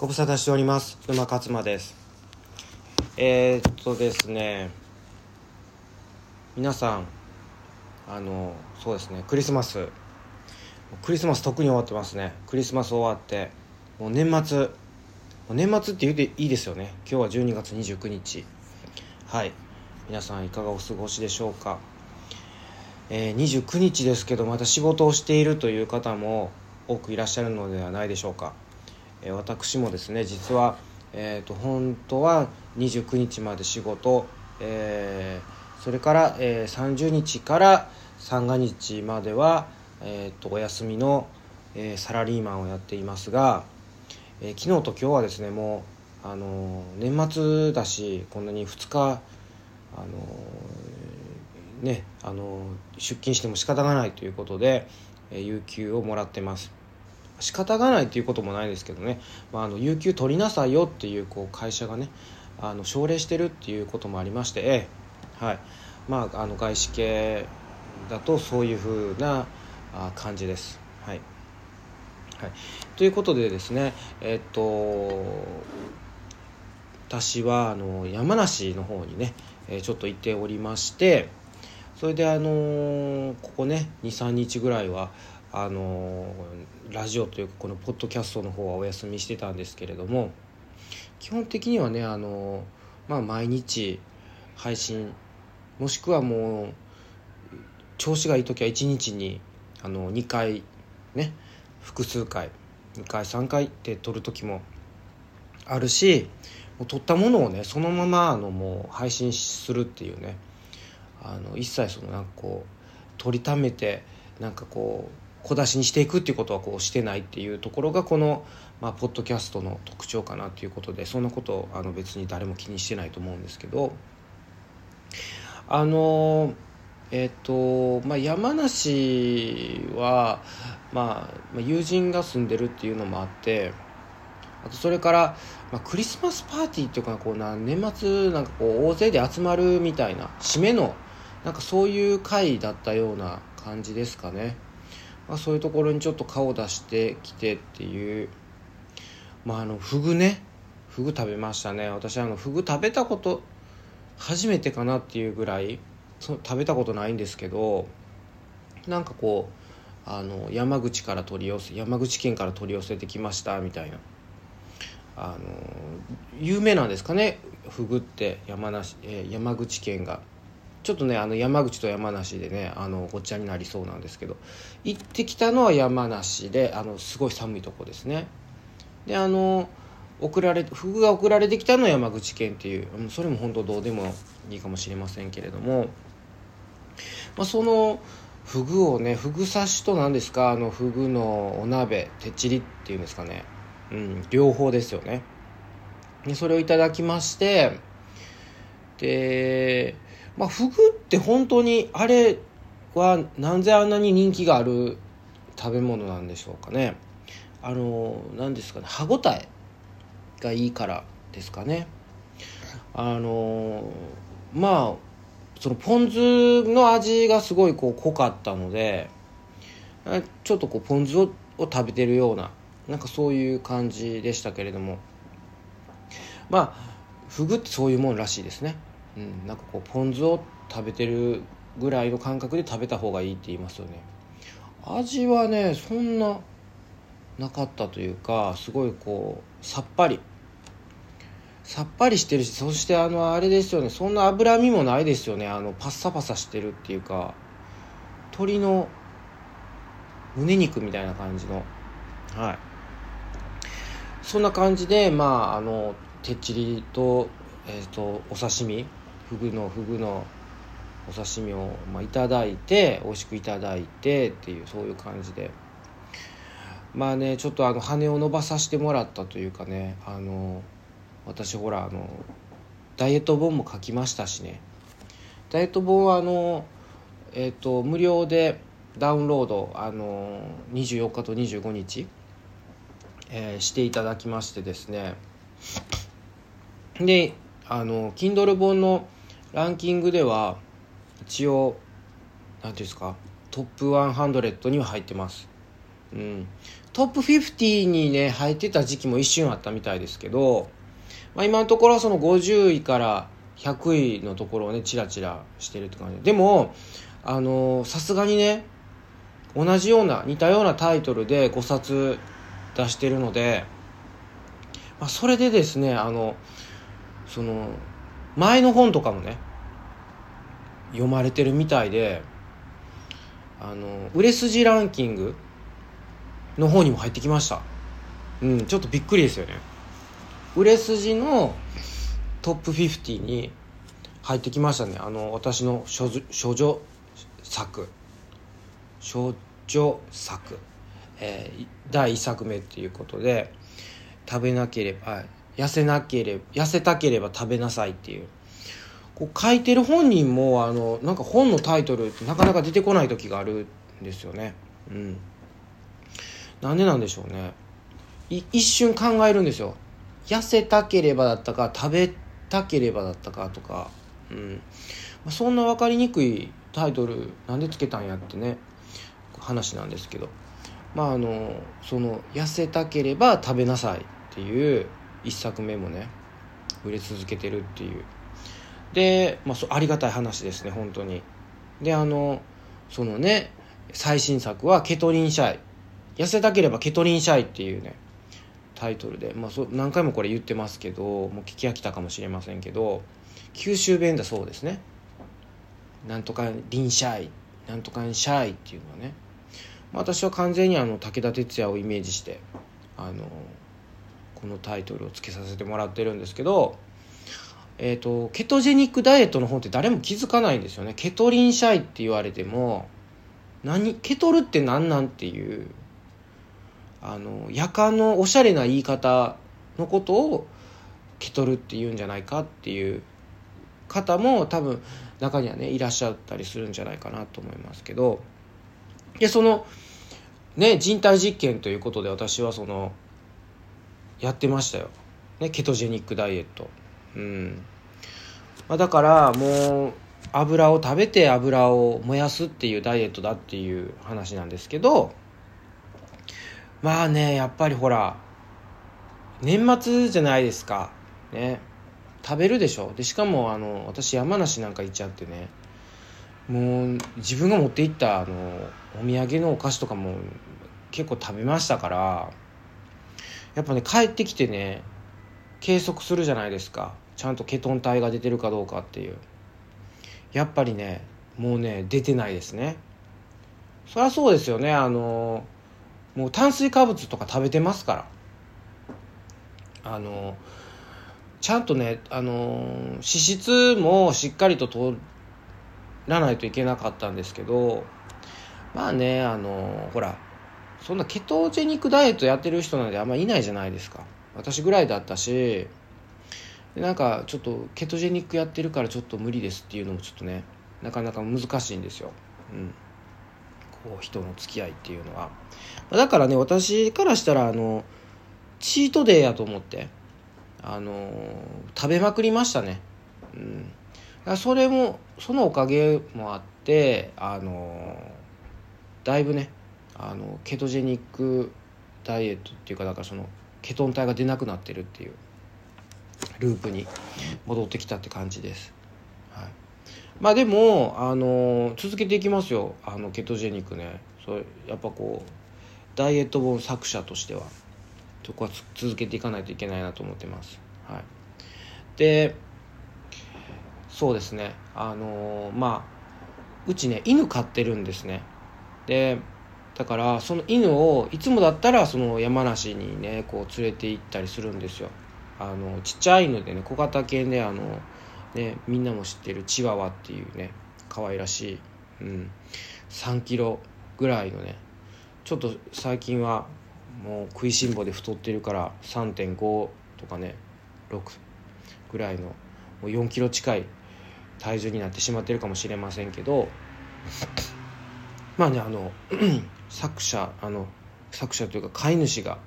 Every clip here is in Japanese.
ご無沙汰しております。馬勝馬です。えー、っとですね皆さんあのそうですねクリスマス。クリスマス特に終わってますね。クリスマス終わってもう年末もう年末って言うていいですよね。今日は12月29日。はい。皆さんいかがお過ごしでしょうか。えー、29日ですけどまた仕事をしているという方も多くいらっしゃるのではないでしょうか、え、私もですね実は、えーと、本当は29日まで仕事、えー、それから、えー、30日から三が日までは、えーと、お休みの、えー、サラリーマンをやっていますが、え、昨日と今日はですねもう、あの年末だしこんなに2日、あのね、あの出勤しても仕方がないということで、え、有給をもらってます。仕方がないということもないですけどね、まあ、あの有給取りなさいよっていうこう会社がねあの奨励してるっていうこともありまして、はい。まあ、あの外資系だとそういうふうな感じです。はい、はい、ということでですねえ、っと私はあの山梨の方にね、え、ちょっと行っておりましてそれであの、ここね23日ぐらいはあの、ラジオというかこのポッドキャストの方はお休みしてたんですけれども基本的にはねあの、まあ毎日配信もしくはもう調子がいい時は1日にあの2回ね複数回2回3回って撮る時もあるしもう撮ったものをねそのままあのもう配信するっていうねあの一切そのなんかこう取りためてなんかこう小出しにしていくっていうことはこうしてないっていうところがこの、まあ、ポッドキャストの特徴かなということでそんなことあの別に誰も気にしてないと思うんですけどあのえっ、とまあ山梨は、まあ、友人が住んでるっていうのもあってあとそれから、まあ、クリスマスパーティーっていうかこうな年末なんかこう大勢で集まるみたいな締めのなんかそういう回だったような感じですかね、まあ、そういうところにちょっと顔出してきてっていう。まああのフグね。フグ食べましたね。私あのフグ食べたこと初めてかなっていうぐらいそ食べたことないんですけどなんかこうあの山口から取り寄せ山口県から取り寄せてきましたみたいな。あの有名なんですかね。フグって山梨、えー、山口県が。ちょっとねあの山口と山梨でねあのごっちゃになりそうなんですけど行ってきたのは山梨であのすごい寒いとこですね。であの送られフグが送られてきたのは山口県っていうそれも本当どうでもいいかもしれませんけれども、まあ、そのフグをねフグ刺しと何ですかあのフグのお鍋てっちりっていうんですかね。うん両方ですよね。でそれをいただきましてでまあ、フグって本当にあれはなぜあんなに人気がある食べ物なんでしょうかね。あの何ですかね。歯ごたえがいいからですかね。あのまあそのポン酢の味がすごいこう濃かったのでちょっとこうポン酢を食べてるようななんかそういう感じでしたけれども。まあフグってそういうもんらしいですね。うん、なんかこうポン酢を食べてるぐらいの感覚で食べた方がいいって言いますよね。味はねそんななかったというかすごいこうさっぱり。さっぱりしてるしそしてあのあれですよねそんな脂身もないですよねあのパッサパサしてるっていうか鶏の胸肉みたいな感じの。はい。そんな感じでまああのてっちりと,、えーとお刺身フグのフグのお刺身を、まあ、いただいて美味しくいただいてっていうそういう感じで。まあねちょっとあの羽を伸ばさせてもらったというかねあの私ほらあのダイエット本も書きましたしね。ダイエット本はあのえっ、ー、と無料でダウンロードあの24日と25日、えー、していただきましてですね。であの Kindle 本のランキングでは一応何ていうんですかトップ100には入ってます。うん、トップ50にね入ってた時期も一瞬あったみたいですけど、まあ、今のところはその50位から100位のところをねチラチラしてるって感じ。でもあのさすがにね同じような似たようなタイトルで5冊出してるので、まあ、それでですねあのその前の本とかもね読まれてるみたいであの売れ筋ランキングの方にも入ってきました。うんちょっとびっくりですよね。売れ筋のトップ50に入ってきましたね。あの私の処女作。処女作、えー、第1作目っていうことで食べなければ痩せなければ痩せたければ食べなさいっていう。こう書いてる本人もあのなんか本のタイトルってなかなか出てこない時があるんですよね。うん。なんでなんでしょうね。一瞬考えるんですよ。痩せたければだったか食べたければだったかとか。うん。まそんな分かりにくいタイトルなんでつけたんやってね。話なんですけど。まああのその「痩せたければ食べなさい」っていう一作目もね売れ続けてるっていう。で、まあ、ありがたい話ですね本当に。であのそのね最新作は「ケトリンシャイ」痩せたければケトリンシャイっていうねタイトルで、まあ、そ何回もこれ言ってますけどもう聞き飽きたかもしれませんけど九州弁だそうですね。なんとかリンシャイ。なんとかにシャイっていうのはね、まあ、私は完全にあの武田鉄矢をイメージしてあのこのタイトルをつけさせてもらってるんですけどえーと、ケトジェニックダイエットの本って誰も気づかないんですよね。ケトリンシャイって言われても何ケトルって何なんっていうあの夜間のおしゃれな言い方のことをケトルって言うんじゃないかっていう方も多分中にはねいらっしゃったりするんじゃないかなと思いますけど。でそのね人体実験ということで私はそのやってましたよ、ね、ケトジェニックダイエット。うん。まあ、だからもう油を食べて油を燃やすっていうダイエットだっていう話なんですけどまあねやっぱりほら年末じゃないですか。ね。食べるでしょ。でしかもあの私山梨なんか行っちゃってねもう自分が持って行ったあのお土産のお菓子とかも結構食べましたからやっぱね帰ってきてね計測するじゃないですか。ちゃんとケトン体が出てるかどうかっていう。やっぱりねもうね出てないですね。そりゃそうですよね。あのもう炭水化物とか食べてますから。あのちゃんとねあの脂質もしっかりと取らないといけなかったんですけどまあねあのほらそんなケトジェニックダイエットやってる人なんてあんまいないじゃないですか。私ぐらいだったしなんかちょっとケトジェニックやってるからちょっと無理ですっていうのもちょっとねなかなか難しいんですよ、うん、こう人の付き合いっていうのは。だからね私からしたらあのチートデーやと思ってあの食べまくりましたね。うん。それもそのおかげもあってあのだいぶねあのケトジェニックダイエットっていうかだからそのケトン体が出なくなってるっていうループに戻ってきたって感じです、はい、まあでもあの続けていきますよ。あのケトジェニックね。それやっぱこうダイエット本作者としてはそこは続けていかないといけないなと思ってます、はい、でそうですね。あのまあうちね犬飼ってるんですね。でだからその犬をいつもだったらその山梨にねこう連れて行ったりするんですよ。あのちっちゃい犬でね小型犬であのねみんなも知ってるチワワっていうね可愛らしい、うん、3キロぐらいのねちょっと最近はもう食いしん坊で太ってるから3.5とかね6ぐらいのもう4キロ近い体重になってしまってるかもしれませんけどまあねあの作者あの作者というか飼い主が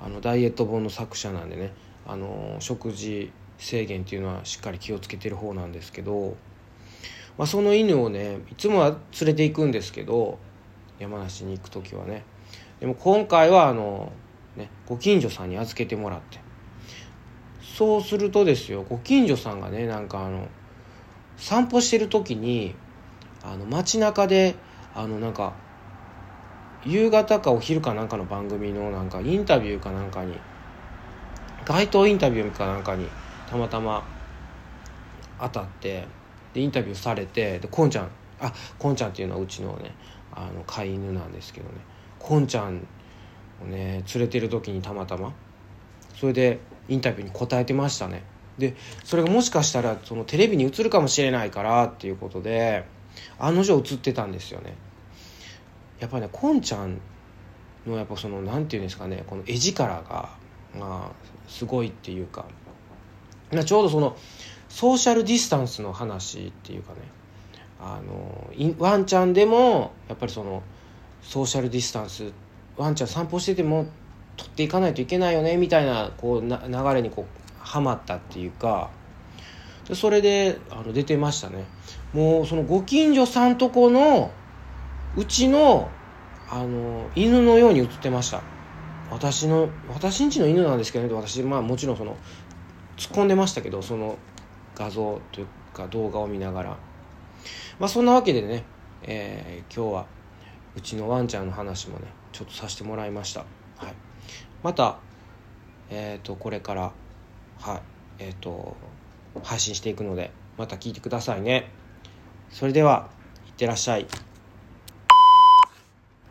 あのダイエット本の作者なんでねあの食事制限っていうのはしっかり気をつけてる方なんですけど、まあ、その犬をねいつもは連れて行くんですけど山梨に行く時はねでも今回はあの、ね、ご近所さんに預けてもらって。そうするとですよご近所さんがねなんかあの散歩してる時にあの街中であのなんか夕方かお昼かなんかの番組のなんかインタビューかなんかに街頭インタビューかなんかにたまたま当たってでインタビューされてでこんちゃんあこんちゃんっていうのはうちのねあの飼い犬なんですけどね。こんちゃんをね連れてる時にたまたまそれでインタビューに答えてましたね。でそれがもしかしたらそのテレビに映るかもしれないからっていうことで案の定映ってたんですよね。やっぱりねこんちゃんのやっぱその何て言うんですかねこの絵力がまあすごいっていうかちょうどそのソーシャルディスタンスの話っていうかねあのワンちゃんでもやっぱりそのソーシャルディスタンスワンちゃん散歩してても取っていかないといけないよねみたいなこうな流れにこうはまったっていうかそれであの出てましたね。もうそのご近所さんとこのうちのあの犬のように映ってました。私の私んちの犬なんですけどね。私まあもちろんその突っ込んでましたけどその画像というか動画を見ながら。まあそんなわけでね、えー、今日はうちのワンちゃんの話もねちょっとさせてもらいました、はい、またえっ、ー、とこれからはいえっ、ー、と配信していくのでまた聞いてくださいね。それではいってらっしゃい。